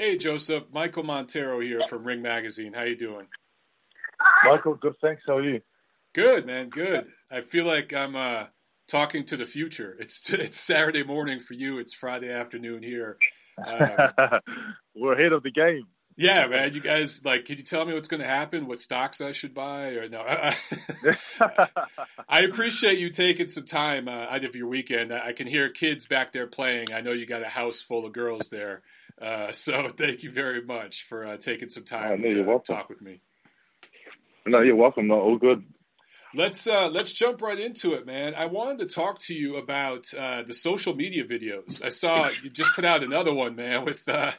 Hey, Joseph. Michael Montero here from Ring Magazine. How you doing? Michael, good. Thanks. How are you? Good, man. Good. I feel like I'm uh, talking to the future. It's it's Saturday morning for you. It's Friday afternoon here. Um, We're ahead of the game. Yeah, man. You guys like? Can you tell me what's going to happen? What stocks I should buy? Or no? I appreciate you taking some time uh, out of your weekend. I can hear kids back there playing. I know you got a house full of girls there. Uh, so thank you very much for uh, taking some time oh, no, to talk with me. No, you're welcome. No, all good. Let's uh, let's jump right into it, man. I wanted to talk to you about uh, the social media videos. I saw you just put out another one, man, with uh,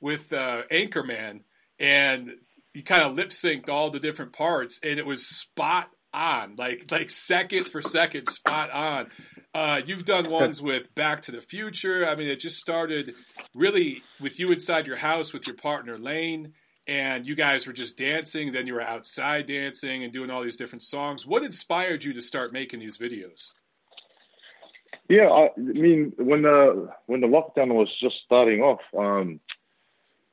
with uh, Anchorman, and you kind of lip synced all the different parts, and it was spot on, like like second for second, spot on. Uh, you've done ones with Back to the Future. I mean, it just started really with you inside your house with your partner Lane, and you guys were just dancing. Then you were outside dancing and doing all these different songs. What inspired you to start making these videos? Yeah, I, mean, when the when the lockdown was just starting off, um,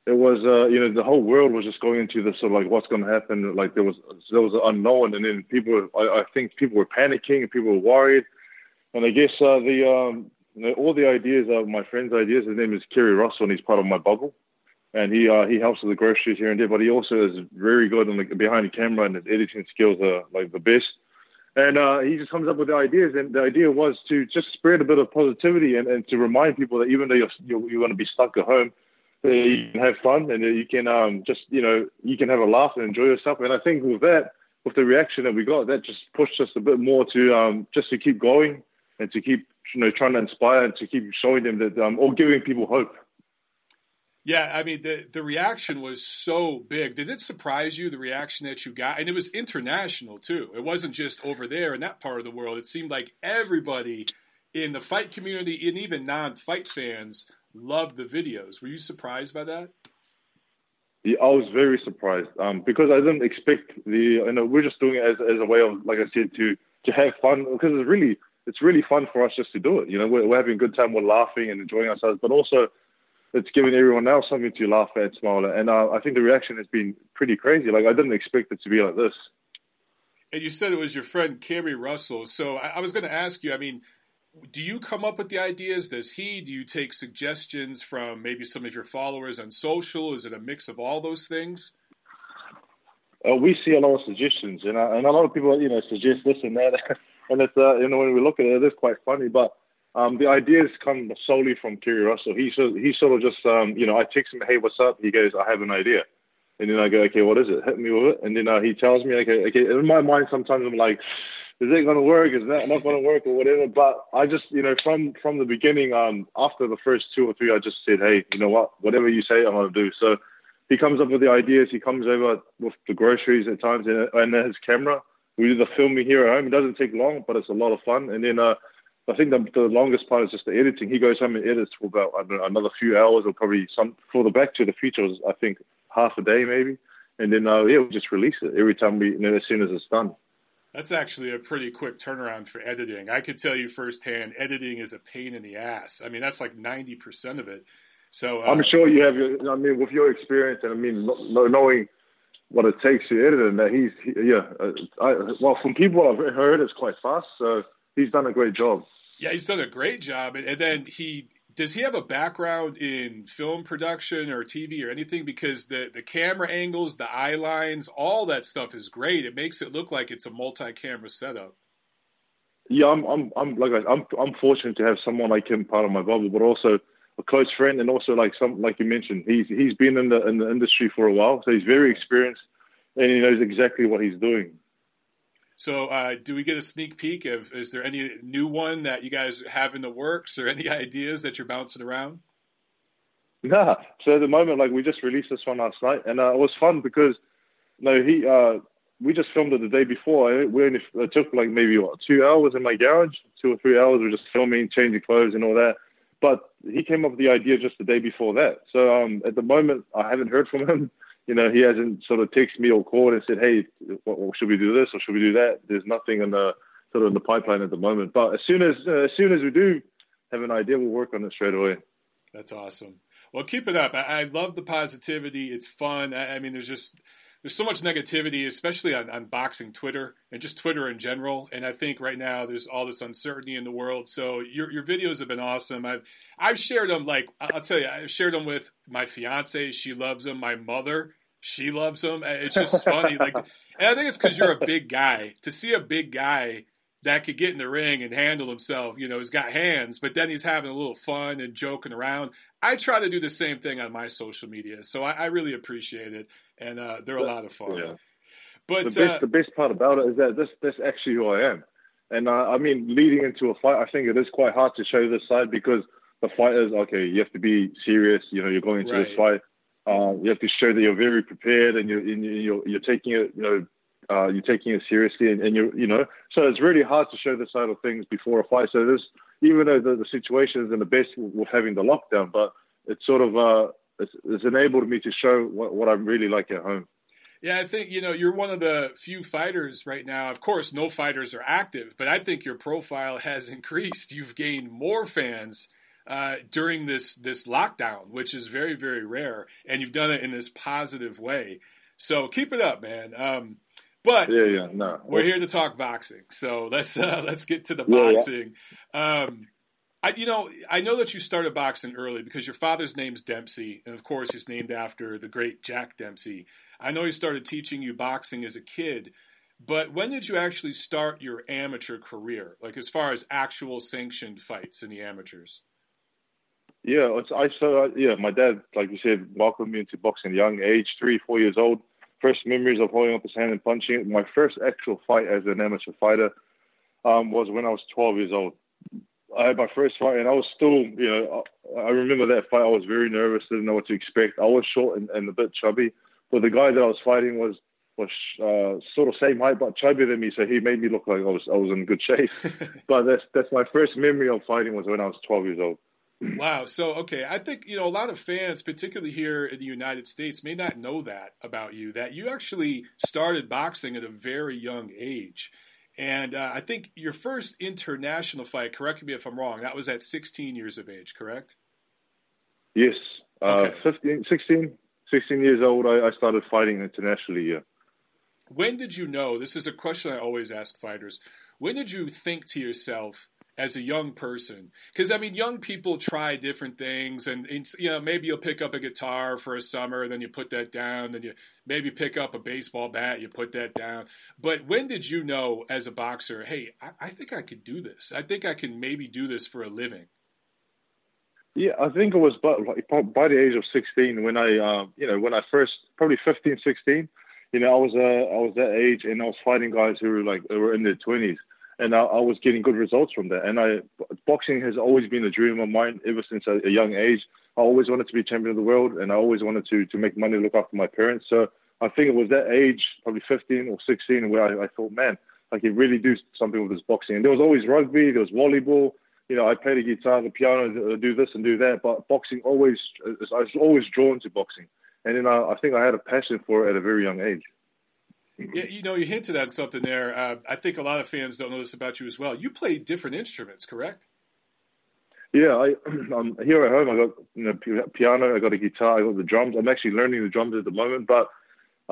it was uh, you know the whole world was just going into this sort of like what's going to happen. Like there was there was an unknown, and then people, I, I think people were panicking and people were worried. And I guess uh, the um, all the ideas are my friend's ideas. His name is Kerry Russell, and he's part of my bubble. And he uh, he helps with the groceries here and there, but he also is very good on the behind the camera, and his editing skills are like the best. And uh, he just comes up with the ideas, and the idea was to just spread a bit of positivity and, and to remind people that even though you're you're, you're going to be stuck at home, you can have fun and you can um, just you know you can have a laugh and enjoy yourself. And I think with that, with the reaction that we got, that just pushed us a bit more to um, just to keep going and to keep you know trying to inspire and to keep showing them that um, or giving people hope. Yeah, I mean the the reaction was so big. Did it surprise you the reaction that you got? And it was international too. It wasn't just over there in that part of the world. It seemed like everybody in the fight community and even non-fight fans loved the videos. Were you surprised by that? Yeah, I was very surprised um, because I didn't expect the. You know, we're just doing it as, as a way of, like I said, to to have fun because it's really it's really fun for us just to do it. You know, we're, we're having a good time, we're laughing and enjoying ourselves, but also it's giving everyone else something to laugh at, smile at. And uh, I think the reaction has been pretty crazy. Like I didn't expect it to be like this. And you said it was your friend Kerry Russell. So I, I was going to ask you. I mean, do you come up with the ideas? Does he? Do you take suggestions from maybe some of your followers on social? Is it a mix of all those things? Uh, we see a lot of suggestions, and, and a lot of people, you know, suggest this and that. and it's uh, you know when we look at it, it is quite funny. But um, the ideas come solely from Kerry Russell. He sort he sort of just um, you know I text him, hey, what's up? He goes, I have an idea, and then I go, okay, what is it? Hit me with it, and then uh, he tells me, okay, okay. In my mind, sometimes I'm like, is it going to work? Is that not going to work or whatever? But I just you know from from the beginning, um, after the first two or three, I just said, hey, you know what? Whatever you say, I'm going to do. So he comes up with the ideas. He comes over with the groceries at times and, and his camera we do the filming here at home. It doesn't take long, but it's a lot of fun. And then uh, I think the, the longest part is just the editing. He goes home and edits for about know, another few hours, or probably some for the Back to the Future. Was, I think half a day maybe, and then uh, yeah, we just release it every time we, you know, as soon as it's done. That's actually a pretty quick turnaround for editing. I could tell you firsthand, editing is a pain in the ass. I mean, that's like ninety percent of it. So uh, I'm sure you have your. I mean, with your experience, and I mean, knowing what it takes to edit and that he's he, yeah uh, I, well from people I've heard it's quite fast so he's done a great job. Yeah he's done a great job and, and then he does he have a background in film production or TV or anything? Because the the camera angles the eye lines all that stuff is great. It makes it look like it's a multi-camera setup. Yeah I'm I'm I'm like I'm I'm fortunate to have someone like him part of my bubble but also a close friend, and also like some like you mentioned, he's he's been in the in the industry for a while, so he's very experienced, and he knows exactly what he's doing. So, uh, do we get a sneak peek of is there any new one that you guys have in the works, or any ideas that you're bouncing around? Nah. So at the moment, like we just released this one last night, and uh, it was fun because you no, know, he uh, we just filmed it the day before. We only it took like maybe what two hours in my garage, two or three hours. We are just filming, changing clothes, and all that. But he came up with the idea just the day before that. So um, at the moment, I haven't heard from him. You know, he hasn't sort of texted me or called and said, "Hey, what, should we do this or should we do that?" There's nothing in the sort of in the pipeline at the moment. But as soon as uh, as soon as we do have an idea, we'll work on it straight away. That's awesome. Well, keep it up. I, I love the positivity. It's fun. I, I, mean, there's just there's so much negativity, especially on, on boxing Twitter and just Twitter in general. And I think right now there's all this uncertainty in the world. So your your videos have been awesome. I've I've shared them like I'll tell you, I've shared them with my fiance. She loves them. My mother, she loves them. It's just funny. like, and I think it's because you're a big guy. To see a big guy that could get in the ring and handle himself. You know, he's got hands, but then he's having a little fun and joking around. I try to do the same thing on my social media, so I, I really appreciate it, and uh, they're a lot of fun. Yeah. But the best, uh, the best part about it is that this this actually who I am, and uh, I mean, leading into a fight, I think it is quite hard to show this side because the fight is okay. You have to be serious. You know, you're going into right. this fight. Uh, you have to show that you're very prepared and you're, you're, you're taking it, you know, uh, you're taking it seriously, and, and, you you know, so it's really hard to show the side of things before a fight. So this, even though the, the situation isn't the best with having the lockdown, but it's sort of uh, it's, it's enabled me to show what, what I'm really like at home. Yeah, I think you know you're one of the few fighters right now. Of course, no fighters are active, but I think your profile has increased. You've gained more fans uh, during this this lockdown, which is very very rare, and you've done it in this positive way. So keep it up, man. Um, but yeah, yeah, no. We're here to talk boxing, so let's uh, let's get to the boxing. Yeah. Um, I, you know, I know that you started boxing early because your father's name's Dempsey, and of course, he's named after the great Jack Dempsey. I know he started teaching you boxing as a kid, but when did you actually start your amateur career? Like as far as actual sanctioned fights in the amateurs? Yeah, I so yeah, my dad, like you said, welcomed me into boxing at a young age, three, four years old first memories of holding up his hand and punching it. My first actual fight as an amateur fighter um, was when I was 12 years old. I had my first fight, and I was still, you know, I remember that fight. I was very nervous, didn't know what to expect. I was short and, and a bit chubby, but the guy that I was fighting was was uh, sort of same height but chubbier than me, so he made me look like I was I was in good shape. but that's that's my first memory of fighting was when I was 12 years old. Wow. So, okay, I think you know a lot of fans, particularly here in the United States, may not know that about you. That you actually started boxing at a very young age, and uh, I think your first international fight. Correct me if I'm wrong. That was at 16 years of age. Correct? Yes. Uh, 15, 16, 16 years old. I, I started fighting internationally. Yeah. When did you know? This is a question I always ask fighters. When did you think to yourself? As a young person. Because i mean young people try different things and, and, you know maybe you'll pick up a guitar for a summer then you put that down then you maybe pick up a baseball bat you put that down. But when did you know as a boxer hey i, I think i could do this. I think i can maybe do this for a living yeah i think it was by, the age of 16 when i uh, you know when i first probably 15 16 you know i was uh, i was that age and i was fighting guys who were like who were in their 20s and I, I, was getting good results from that. And I, boxing has always been a dream of mine ever since a, a, young age. I always wanted to be champion of the world, and I always wanted to to make money, look after my parents. So I think it was that age, probably 15 or 16, where I, I thought, man, I could really do something with this boxing. And there was always rugby, there was volleyball. You know, I played the guitar, the piano, uh, do this and do that. But boxing always, uh, I was always drawn to boxing. And then I, I think I had a passion for it at a very young age. Yeah, you know, you hinted at something there. Uh, I think a lot of fans don't know this about you as well. You play different instruments, correct? Yeah, I, um, here at home I got you know piano, I got a guitar, I got the drums. I'm actually learning the drums at the moment, but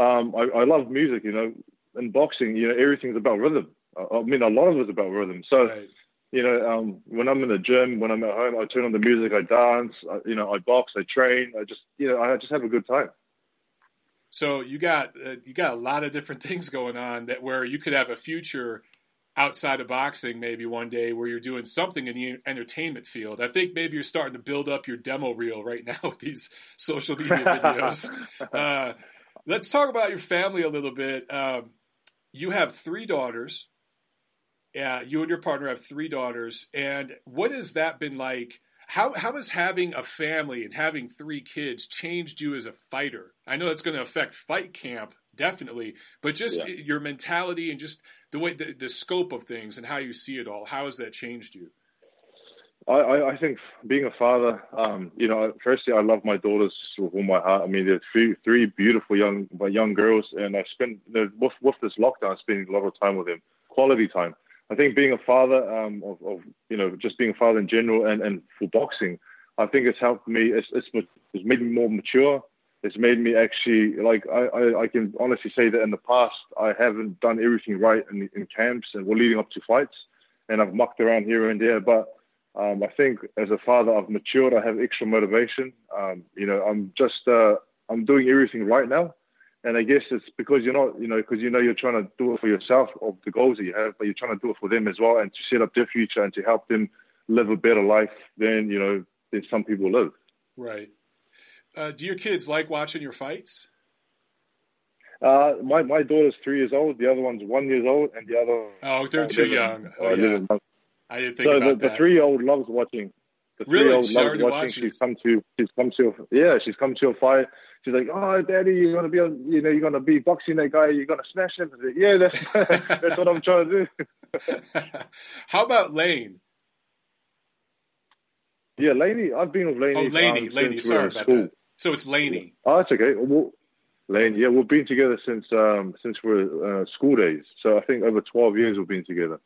um, I, I love music. You know, in boxing, you know, everything's about rhythm. I, I mean, a lot of it's about rhythm. So. Right. You know, um, when I'm in the gym, when I'm at home, I turn on the music, I dance, I, you know, I box, I train, I just, you know, I just have a good time. So you got uh, you got a lot of different things going on that where you could have a future outside of boxing maybe one day where you're doing something in the entertainment field. I think maybe you're starting to build up your demo reel right now with these social media videos. uh, let's talk about your family a little bit. Um, you have three daughters. Yeah, you and your partner have three daughters, and what has that been like? How how has having a family and having three kids changed you as a fighter? I know that's going to affect fight camp definitely, but just yeah. your mentality and just the way the, the scope of things and how you see it all. How has that changed you? I, I think being a father, um, you know, firstly, I love my daughters with all my heart. I mean, they're three, three beautiful young, young girls, and I spent with, with this lockdown, spending a lot of time with them, quality time. I think being a father um, of, of, you know just being a father in general and, and for boxing, I, think it's helped me. It's, it's, it's made me more mature. It's made me actually like I, I, I can honestly say that in the past I haven't done everything right in, in camps and we're leading up to fights, and I've mucked around here and there. But um, I think as a father, I've matured. I have extra motivation. Um, you know, I'm just uh, I'm doing everything right now, and I guess it's because you're not, you know, because you know you're trying to do it for yourself of the goals that you have, but you're trying to do it for them as well, and to set up their future and to help them live a better life than you know than some people live. Right. Uh, do your kids like watching your fights? Uh, my my daughter's three years old. The other one's one years old, and the other oh, they're too young. Oh, uh, yeah. I didn't think so about the, that. the three year old loves watching. The really? three year old She's loves watching. She's come to she's come to yeah she's come to a fight. She's like, oh, daddy, you're gonna be on, you know you're gonna be boxing that guy. You're gonna smash him. Said, yeah, that's that's what I'm trying to do. How about Lane? Yeah, Laney. I've been with Laney. Oh, Laney, um, Laney. since we were Sorry about school. that. So it's Laney. Oh, that's okay. Well, Lane, yeah, we've been together since um, since we're uh, school days. So I think over twelve years we've been together.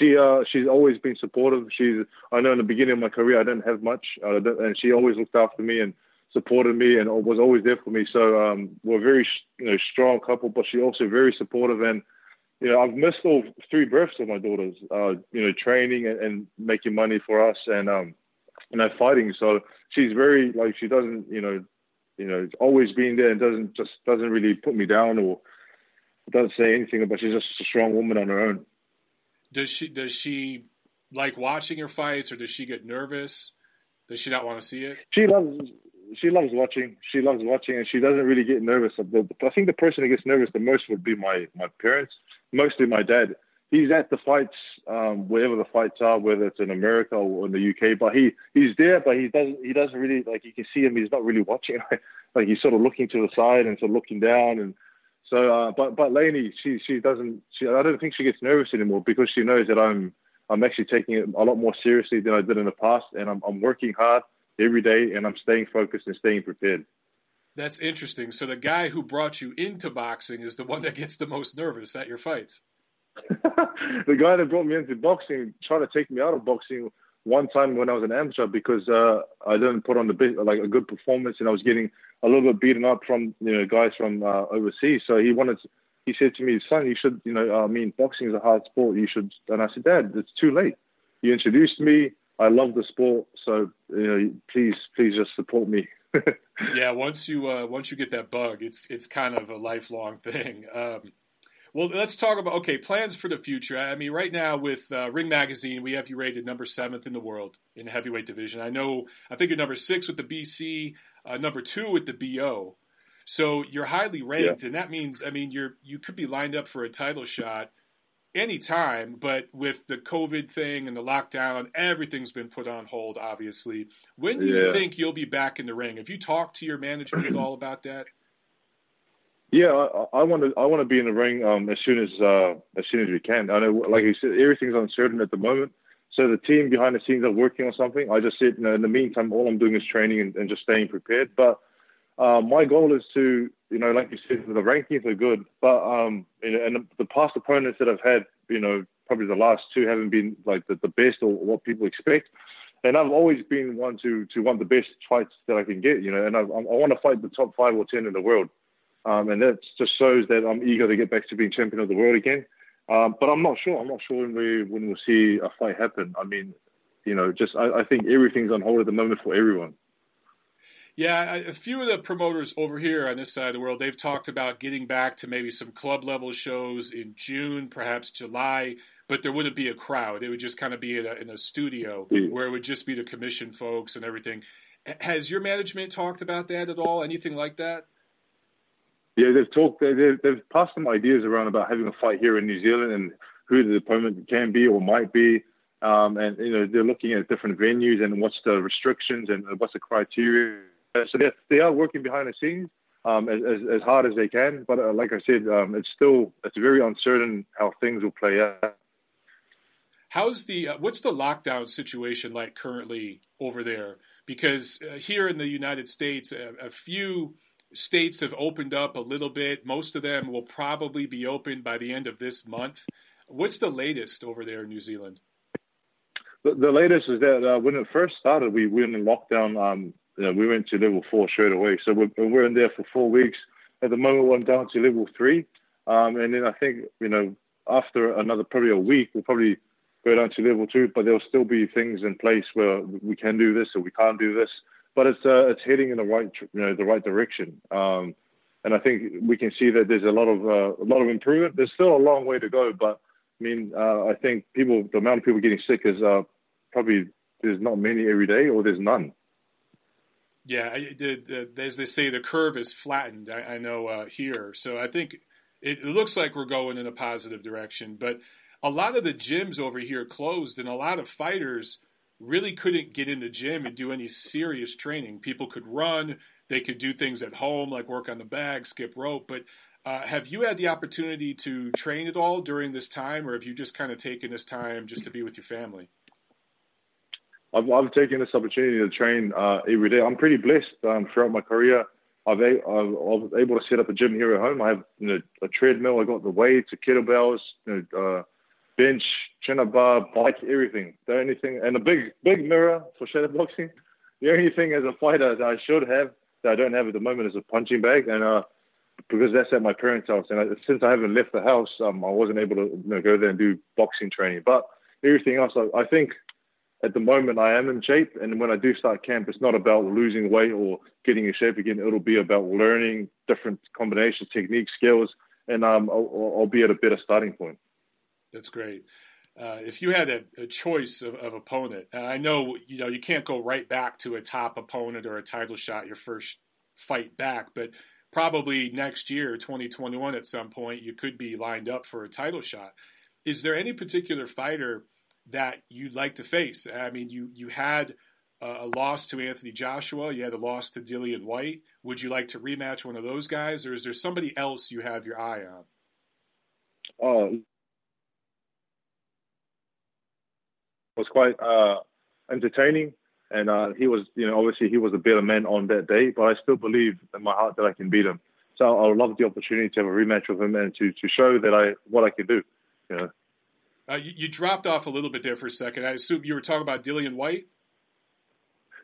She uh, she's always been supportive. She's I know in the beginning of my career I didn't have much, uh, and she always looked after me and supported me and was always there for me. So um, we're a very you know strong couple, but she's also very supportive and. You know, I've missed all three births of my daughters. Uh, you know, training and, and making money for us, and um, you know, fighting. So she's very like she doesn't, you know, you know, always being there and doesn't just doesn't really put me down or doesn't say anything. But she's just a strong woman on her own. Does she does she like watching her fights, or does she get nervous? Does she not want to see it? She loves she loves watching. She loves watching, and she doesn't really get nervous. I think the person who gets nervous the most would be my my parents, mostly my dad. He's at the fights, um, wherever the fights are, whether it's in America or in the UK. But he he's there, but he doesn't he doesn't really like you can see him. He's not really watching. like he's sort of looking to the side and sort of looking down. And so, uh, but but Lainey, she she doesn't. She I don't think she gets nervous anymore because she knows that I'm I'm actually taking it a lot more seriously than I did in the past, and I'm I'm working hard every day, and I'm staying focused and staying prepared. That's interesting. So the guy who brought you into boxing is the one that gets the most nervous at your fights. the guy that brought me into boxing tried to take me out of boxing one time when I was an amateur because uh, I didn't put on the like a good performance and I was getting a little bit beaten up from you know guys from uh, overseas. So he wanted, to, he said to me, "Son, you should, you know, I mean, boxing is a hard sport. You should." And I said, "Dad, it's too late. You introduced me. I love the sport, so you know, please, please just support me." yeah, once you uh, once you get that bug, it's it's kind of a lifelong thing. Um, well, let's talk about okay plans for the future. I mean, right now with uh, Ring Magazine, we have you rated number seventh in the world in the heavyweight division. I know, I think you're number six with the BC, uh, number two with the BO. So you're highly ranked, Yeah. and that means, I mean, you're you could be lined up for a title shot anytime. But with the COVID thing and the lockdown, everything's been put on hold. Obviously, when do you think you'll be back in the ring? Have you talked to your management at all about that? Yeah, I, I want to. I want to be in the ring um, as soon as uh, as soon as we can. I know, like you said, everything's uncertain at the moment. So the team behind the scenes are working on something. I just said, you know, in the meantime, all I'm doing is training and, and just staying prepared. But uh, my goal is to, you know, like you said, the rankings are good, but um, you know, and the, past opponents that I've had, you know, probably the last two haven't been like the, the best or what people expect. And I've always been one to to want the best fights that I can get, you know, and I, I want to fight the top five or ten in the world. Um, and that just shows that I'm eager to get back to being champion of the world again. Um, but I'm not sure. I'm not sure when we when we'll see a fight happen. I mean, you know, just I, I think everything's on hold at the moment for everyone. Yeah, a few of the promoters over here on this side of the world, they've talked about getting back to maybe some club level shows in June, perhaps July, but there wouldn't be a crowd. It would just kind of be in a, in a studio Yeah. where it would just be the commission folks and everything. Has your management talked about that at all? Anything like that? Yeah, they've talked. They, they've, they've passed some ideas around about having a fight here in New Zealand and who the opponent can be or might be. Um, and you know, they're looking at different venues and what's the restrictions and what's the criteria. So they they are working behind the scenes um, as, as as hard as they can. But uh, like I said, um, it's still it's very uncertain how things will play out. How's the uh, what's the lockdown situation like currently over there? Because uh, here in the United States, a, a few states have opened up a little bit. Most of them will probably be open by the end of this month. What's the latest over there in New Zealand? the, the latest is that uh, when it first started, we went in lockdown. Um, you know, we went to level four straight away. So we're, we're in there for four weeks. At the moment, we're down to level three. Um, and then I think, you know, after another probably a week, we'll probably go down to level two, but there'll still be things in place where we can do this or we can't do this. But it's uh, it's heading in the right you know the right direction. Um, and I think we can see that there's a lot of uh, a lot of improvement. There's still a long way to go, but I mean, uh, I think people the amount of people getting sick is uh, probably there's not many every day or there's none. Yeah, the, the, as they say, the curve is flattened. I, I know uh, here, so I think it, it looks like we're going in a positive direction. But a lot of the gyms over here closed, and a lot of fighters really couldn't get in the gym and do any serious training. People could run, they could do things at home, like work on the bag, skip rope. But uh, have you had the opportunity to train at all during this time, or have you just kind of taken this time just to be with your family? I've, I've taken this opportunity to train uh, every day. I'm pretty blessed um, throughout my career. I've, a, I was able to set up a gym here at home. I have you know, a treadmill. I got the weights, the kettlebells, you know, uh, bench, chin bar, bike, everything. The only thing, and a big, big mirror for shadow boxing. The only thing as a fighter that I should have that I don't have at the moment is a punching bag, and uh, because that's at my parents' house, and I, since I haven't left the house, um, I wasn't able to you know, go there and do boxing training. But everything else, I, I think at the moment I am in shape, and when I do start camp, it's not about losing weight or getting in shape again. It'll be about learning different combinations, techniques, skills, and um, I'll, I'll be at a better starting point. That's great. Uh, if you had a, a choice of, of opponent, I know you know you can't go right back to a top opponent or a title shot your first fight back, but probably next year, 2021, at some point, you could be lined up for a title shot. Is there any particular fighter that you'd like to face? I mean, you you had a loss to Anthony Joshua, you had a loss to Dillian Whyte. Would you like to rematch one of those guys, or is there somebody else you have your eye on? Oh, was quite uh, entertaining. And uh, he was, you know, obviously he was a better man on that day, but I still believe in my heart that I can beat him. So I would love the opportunity to have a rematch with him and to, to show that I what I can do. You know. Uh, you, you, dropped off a little bit there for a second. I assume you were talking about Dillian Whyte.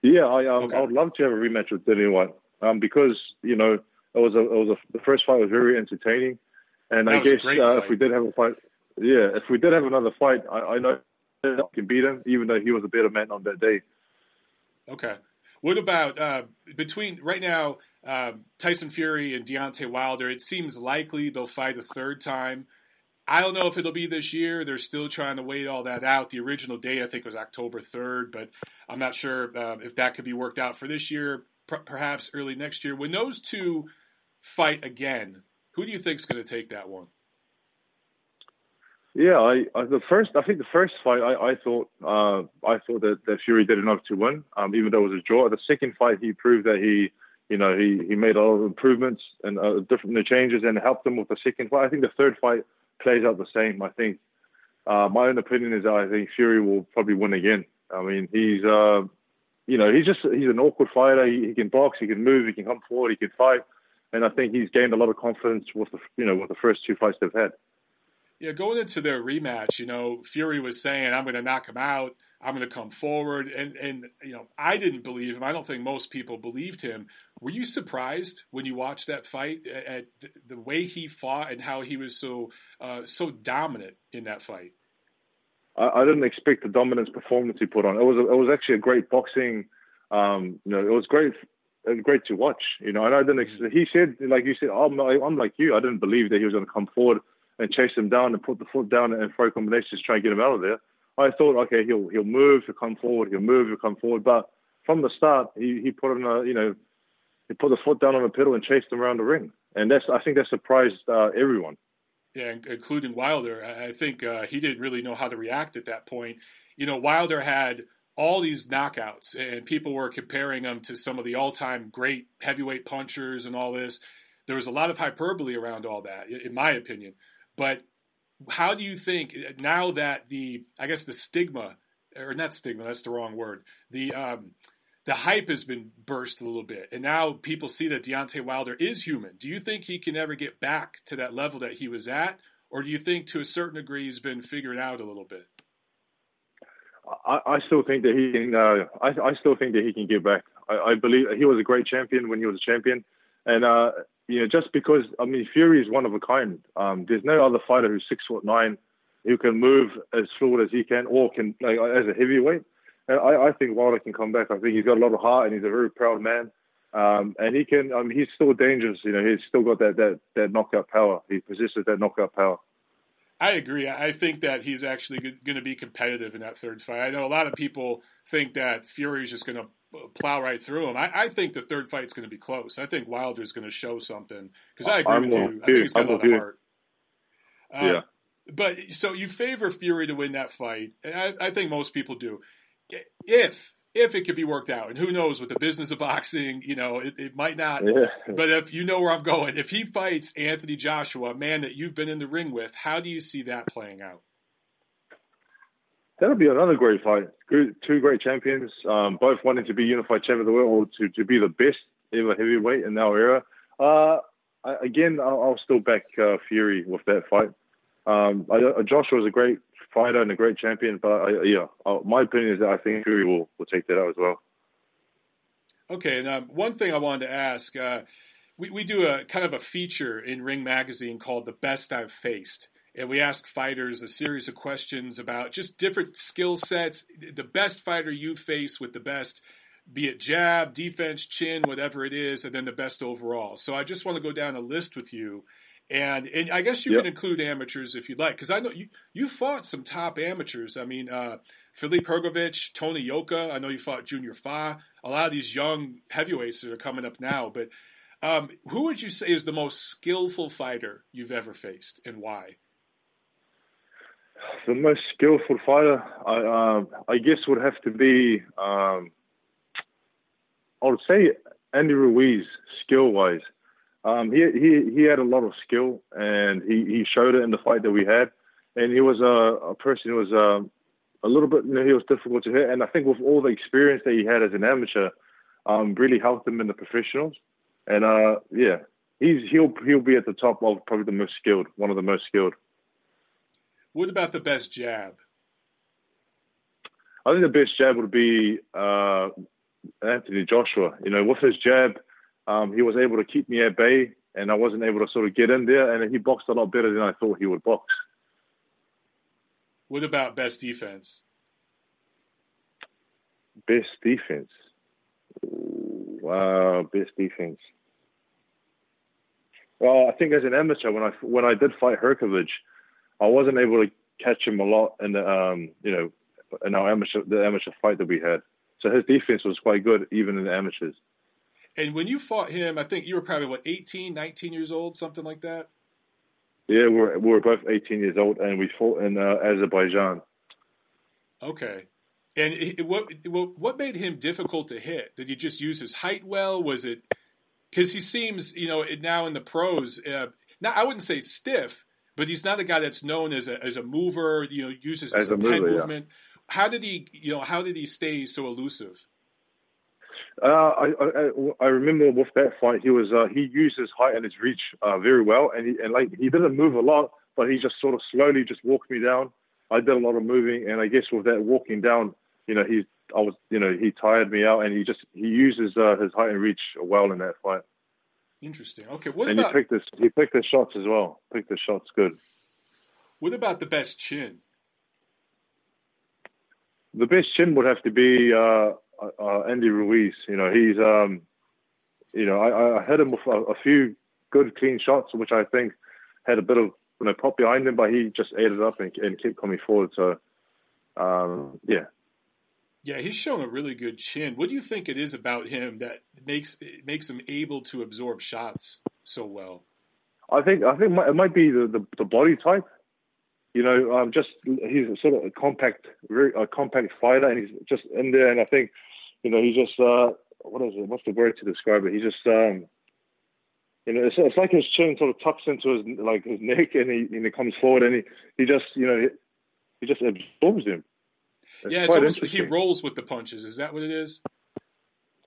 Yeah, I um, okay. I would love to have a rematch with Dillian Whyte um, because you know it was a it was a, the first fight was very entertaining, and that I guess uh, if we did have a fight, yeah, if we did have another fight, I, I know Can beat him, even though he was a better man on that day. Okay. What about uh, between right now, uh, Tyson Fury and Deontay Wilder? It seems likely they'll fight a third time. I don't know if it'll be this year. They're still trying to wait all that out. The original date, I think, was October 3rd, but I'm not sure uh, if that could be worked out for this year, perhaps early next year. When those two fight again, who do you think is going to take that one? Yeah, I, I, the first I think the first fight I, I thought uh, I thought that, that Fury did enough to win, um, even though it was a draw. The second fight he proved that he you know he, he made a lot of improvements and uh, different changes and helped him with the second fight. I think the third fight plays out the same. I think uh, my own opinion is that I think Fury will probably win again. I mean he's uh, you know he's just he's an awkward fighter. He, he can box, he can move, he can come forward, he can fight, and I think he's gained a lot of confidence with the you know with the first two fights they've had. Yeah, going into their rematch, you know, Fury was saying, "I'm going to knock him out. I'm going to come forward," and and you know, I didn't believe him. I don't think most people believed him. Were you surprised when you watched that fight at the way he fought and how he was so uh, so dominant in that fight? I, didn't expect the dominance performance he put on. It was it was actually a great boxing. Um, you know, it was great great to watch. You know, and I didn't. He said, like you said, I'm, I'm like you. I didn't believe that he was going to come forward and chase him down and put the foot down and throw combinations to try and get him out of there. I thought, okay, he'll he'll move, he'll come forward, he'll move, he'll come forward. But from the start, he he put him, you know, he put the foot down on the pedal and chased him around the ring, and that's I think that surprised uh, everyone. Yeah, including Wilder. I think uh, he didn't really know how to react at that point. You know, Wilder had all these knockouts, and people were comparing him to some of the all-time great heavyweight punchers and all this. There was a lot of hyperbole around all that, in my opinion. But how do you think now that the I guess the stigma or not stigma that's the wrong word the um, the hype has been burst a little bit, and now people see that Deontay Wilder is human. Do you think he can ever get back to that level that he was at, or do you think to a certain degree he's been figured out a little bit? I, I still think that he can. Uh, I, I still think that he can get back. I, I believe he was a great champion when he was a champion, and uh, you know, just because I mean Fury is one of a kind. Um, there's no other fighter who's six foot nine who can move as fluid as he can, or can like, as a heavyweight. And I, I think Wilder can come back. I think he's got a lot of heart, and he's a very proud man. Um, and he can. I mean, he's still dangerous. You know, he's still got that that that knockout power. He possesses that knockout power. I agree. I think that he's actually going to be competitive in that third fight. I know a lot of people think that Fury is just going to plow right through him. I, I think the third fight's going to be close. I think Wilder is going to show something because I agree I'm with you. you. I think he's got I'm a lot of heart. Um, yeah. But so you favor Fury to win that fight, and I, I think most people do. If if it could be worked out, and who knows with the business of boxing, you know, it, it might not. Yeah. But if you know where I'm going, if he fights Anthony Joshua, a man that you've been in the ring with, how do you see that playing out? That'll be another great fight. Two great champions, um, both wanting to be unified champion of the world or to, to be the best ever heavyweight in our era. Uh, I, again, I'll, I'll still back uh, Fury with that fight. Um, I, uh, Joshua is a great fighter and a great champion, but I, yeah, my opinion is that I think Fury will, will take that out as well. Okay, and um, one thing I wanted to ask, uh, we, we do a kind of a feature in Ring Magazine called "The Best I've Faced," and we ask fighters a series of questions about just different skill sets, the best fighter you face with the best, be it jab, defense, chin, whatever it is, and then the best overall. So I just want to go down a list with you. And, and I guess you Yep. can include amateurs if you'd like, because I know you you fought some top amateurs. I mean, uh, Filip Hrgović, Tony Yoka. I know you fought Junior Fa. A lot of these young heavyweights that are coming up now. But um, who would you say is the most skillful fighter you've ever faced, and why? The most skillful fighter, I, um, I guess, would have to be, um, I would say, Andy Ruiz, skill wise. Um, he, he he had a lot of skill, and he, he showed it in the fight that we had. And he was a, a person who was um, a little bit, you know, he was difficult to hit. And I think with all the experience that he had as an amateur, um, really helped him in the professionals. And uh, yeah, he's he'll he'll be at the top of probably the most skilled, one of the most skilled. What about the best jab? I think the best jab would be uh, Anthony Joshua. You know, with his jab, um, he was able to keep me at bay, and I wasn't able to sort of get in there. And he boxed a lot better than I thought he would box. What about best defense? Best defense. Wow, best defense. Well, I think as an amateur, when I when I did fight Hrgović, I wasn't able to catch him a lot in the um, you know in our amateur the amateur fight that we had. So his defense was quite good even in the amateurs. And when you fought him, I think you were probably what 18, 19 years old, something like that. Yeah, we were, we were both 18 years old, and we fought in uh, Azerbaijan. Okay. And it, what what made him difficult to hit? Did he just use his height well? Was it because he seems you know now in the pros? Uh, now I wouldn't say stiff, but he's not a guy that's known as a as a mover. You know, uses As some a head mover, yeah. movement. How did he you know how did he stay so elusive? Uh, I, I I remember with that fight, he was uh, he used his height and his reach uh, very well, and he, and like he didn't move a lot, but he just sort of slowly just walked me down. I did a lot of moving, and I guess with that walking down, you know, he I was you know he tired me out, and he just he uses uh, his height and reach well in that fight, Interesting. Okay. What and about he picked his he picked his shots as well. Picked his shots good. what about the best chin? The best chin would have to be uh, uh, Andy Ruiz. You know, he's um, you know, I, I hit him with a, a few good clean shots, which I think had a bit of you know pop behind him, but he just ate it up and, and kept coming forward. So, um, yeah, Yeah, he's shown a really good chin. What do you think it is about him that makes makes him able to absorb shots so well? I think I think it might be the, the, the body type. You know, um, just he's sort of a compact, very a compact fighter, and he's just in there. And I think, you know, he's just uh, what is it? What's the word to describe it? He's just um, you know, it's, it's like his chin sort of tucks into his like his neck, and he and he comes forward, and he, he just you know he, he just absorbs him. It's yeah, it's almost, he rolls with the punches. Is that what it is?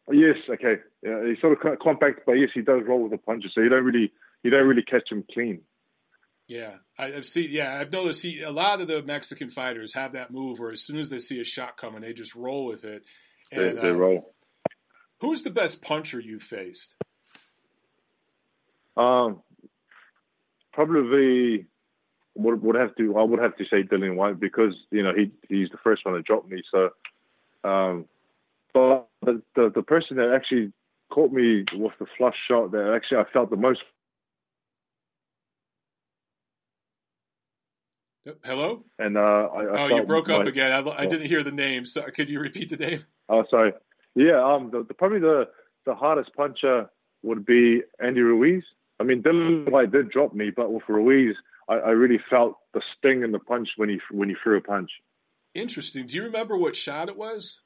Yes, okay. Yeah, he's sort of co- compact, but yes, he does roll with the punches, so you don't really you don't really catch him clean. Yeah, I, have seen. Yeah, I've noticed he. A lot of the Mexican fighters have that move where as soon as they see a shot coming, they just roll with it. And, they, they uh, roll. Who's the best puncher you've faced? Um, probably would would have to. I would have to say Dillian Whyte because you know he he's the first one to drop me. So, um, but the, the the person that actually caught me with the flush shot that actually I felt the most Hello. And uh, I, I oh, you broke up again. I, I, didn't hear the name. So could you repeat the name? Oh, sorry. Yeah. Um. The, the, probably the the hardest puncher would be Andy Ruiz. I mean, Dillian Whyte did drop me, but with Ruiz, I, I really felt the sting in the punch when he when he threw a punch. Interesting. Do you remember what shot it was?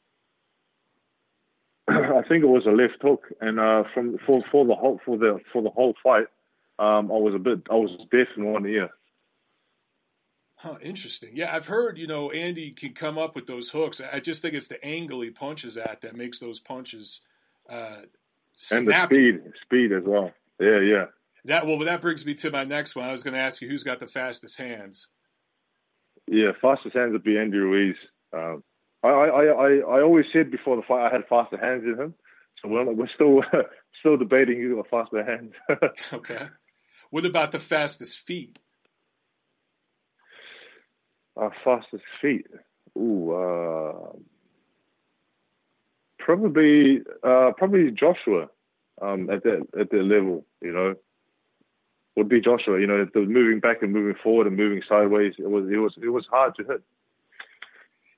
I think it was a left hook, and uh, from for for the whole for the for the whole fight, um, I was a bit I was deaf in one ear. Huh, interesting. Yeah, I've heard, you know, Andy can come up with those hooks. I just think it's the angle he punches at that makes those punches uh, and the speed, speed as well. Yeah, yeah. That well, that brings me to my next one. I was going to ask you who's got the fastest hands. Yeah, fastest hands would be Andy Ruiz. Um, I, I, I, I always said before the fight I had faster hands than him, so we're, we're still still debating who got faster hands. okay. What about the fastest feet? Our fastest feet. Ooh, uh, probably uh, probably Joshua um, at that at that level. You know, would be Joshua. You know, moving back and moving forward and moving sideways. It was it was it was hard to hit.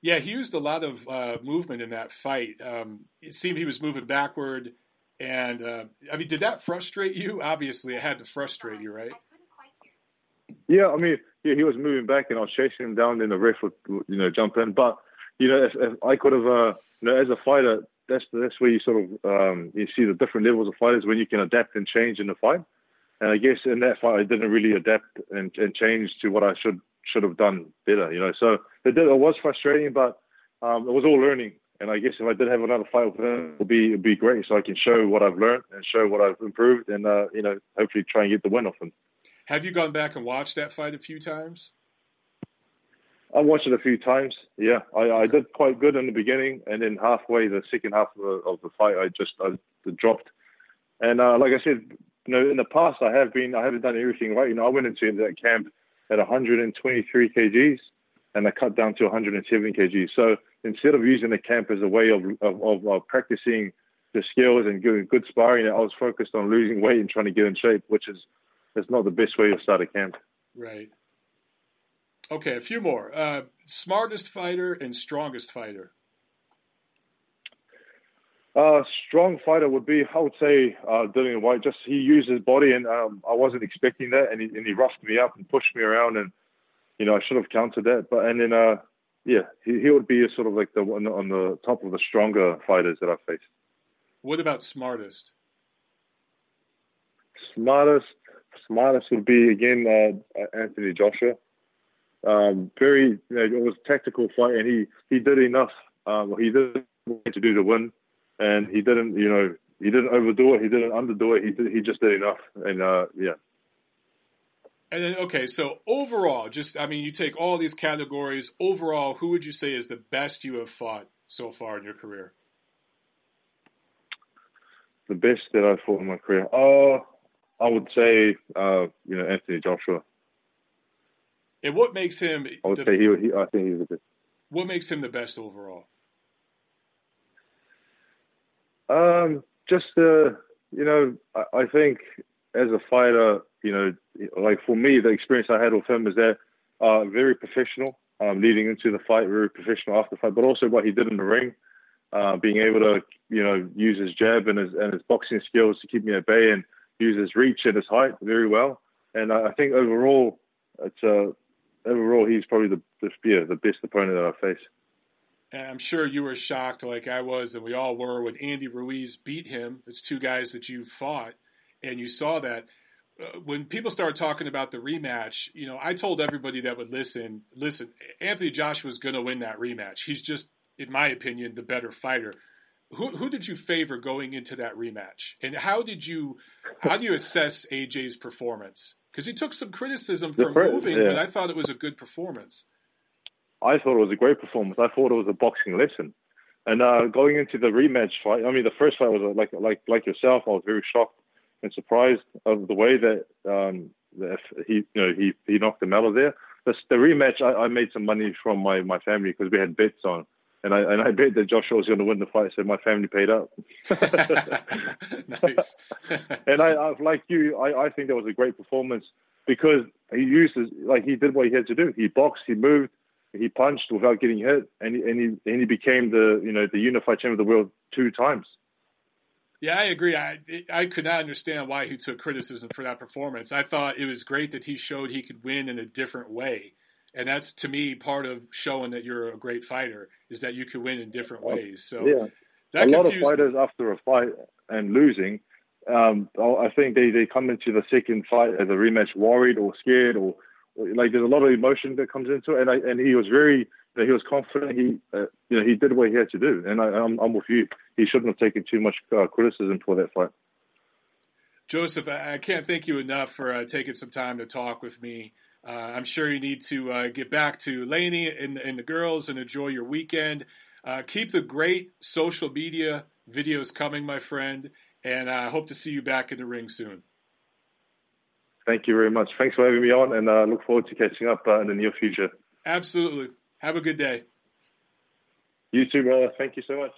Yeah, he used a lot of uh, movement in that fight. Um, it seemed he was moving backward, and uh, I mean, did that frustrate you? Obviously, it had to frustrate you, right? Yeah, I mean, yeah, he was moving back, and I was chasing him down. Then the ref would, you know, jump in. But you know, if, if I could have, uh, you know, as a fighter, that's that's where you sort of um, you see the different levels of fighters when you can adapt and change in the fight. And I guess in that fight, I didn't really adapt and, and change to what I should should have done better. You know, so it, did, it was frustrating, but um, it was all learning. And I guess if I did have another fight with him, it would be it'd be great, so I can show what I've learned and show what I've improved, and uh, you know, hopefully try and get the win off him. Have you gone back and watched that fight a few times? I watched it a few times. Yeah, I, I did quite good in the beginning, and then halfway, the second half of the, of the fight, I just I dropped. And uh, like I said, you know, in the past, I have been I haven't done everything right. You know, I went into that camp at 123 kgs, and I cut down to 170 kgs. So instead of using the camp as a way of of, of, of practicing the skills and doing good sparring, I was focused on losing weight and trying to get in shape, which is it's not the best way to start a camp. Right. Okay, a few more. Uh, smartest fighter and strongest fighter. Uh, strong fighter would be, I would say, uh, Dillian Whyte. Just he used his body, and um, I wasn't expecting that, and he, and he roughed me up and pushed me around, and you know I should have countered that. But and then, uh, yeah, he, he would be sort of like the one on the top of the stronger fighters that I've faced. What about smartest? Smartest, smartest would be again uh, Anthony Joshua. Um, very, you know, it was a tactical fight, and he he did enough. Um, he did to do the win, and he didn't, you know, he didn't overdo it. He didn't underdo it. He did, he just did enough, and uh, yeah. And then, okay, so overall, just I mean, you take all these categories. Overall, who would you say is the best you have fought so far in your career? The best that I've fought in my career. Oh, I would say, uh, you know, Anthony Joshua. And what makes him? I would the, say he, he, I think he's the best. What makes him the best overall? Um, just uh, you know, I, I think as a fighter, you know, like for me, the experience I had with him is that uh, very professional, um, leading into the fight, very professional after the fight, but also what he did in the ring, uh, being able to, you know, use his jab and his and his boxing skills to keep me at bay and use his reach and his height very well. And I think overall, it's uh, overall he's probably the, the yeah the best opponent that I face. And I'm sure you were shocked, like I was, and we all were, when Andy Ruiz beat him. It's two guys that you fought, and you saw that. Uh, when people started talking about the rematch, you know, I told everybody that would listen, listen, Anthony Joshua's going to win that rematch. He's just, in my opinion, the better fighter who who did you favor going into that rematch, and how did you how do you assess AJ's performance? Because he took some criticism for first, moving, yeah. but I thought it was a good performance. I thought it was a great performance. I thought it was a boxing lesson. And uh, going into the rematch fight, I mean, the first fight was uh, like like like yourself. I was very shocked and surprised of the way that um, that he you know he he knocked him out of there. The, the rematch, I, I made some money from my my family because we had bets on and I and I bet that Joshua was going to win the fight, so my family paid up. nice. and I, I, like you, I, I think that was a great performance because he used his, like he did what he had to do. He boxed, he moved, he punched without getting hit, and he, and he and he became the you know the unified champion of the world two times. Yeah, I agree. I I could not understand why he took criticism for that performance. I thought it was great that he showed he could win in a different way and that's to me part of showing that you're a great fighter is that you can win in different ways. So yeah, a lot of fighters me. after a fight and losing, um, I think they, they come into the second fight as a rematch worried or scared or like there's a lot of emotion that comes into it. And I, and he was very he was confident. He uh, you know he did what he had to do, and I, am I'm, I'm with you. He shouldn't have taken too much uh, criticism for that fight. Joseph, I can't thank you enough for uh, taking some time to talk with me. Uh, I'm sure you need to uh, get back to Laney and, and, the girls and enjoy your weekend. Uh, keep the great social media videos coming, my friend, and I hope to see you back in the ring soon. Thank you very much. Thanks for having me on, and I uh, look forward to catching up uh, in the near future. Absolutely. Have a good day. You too, brother. Thank you so much.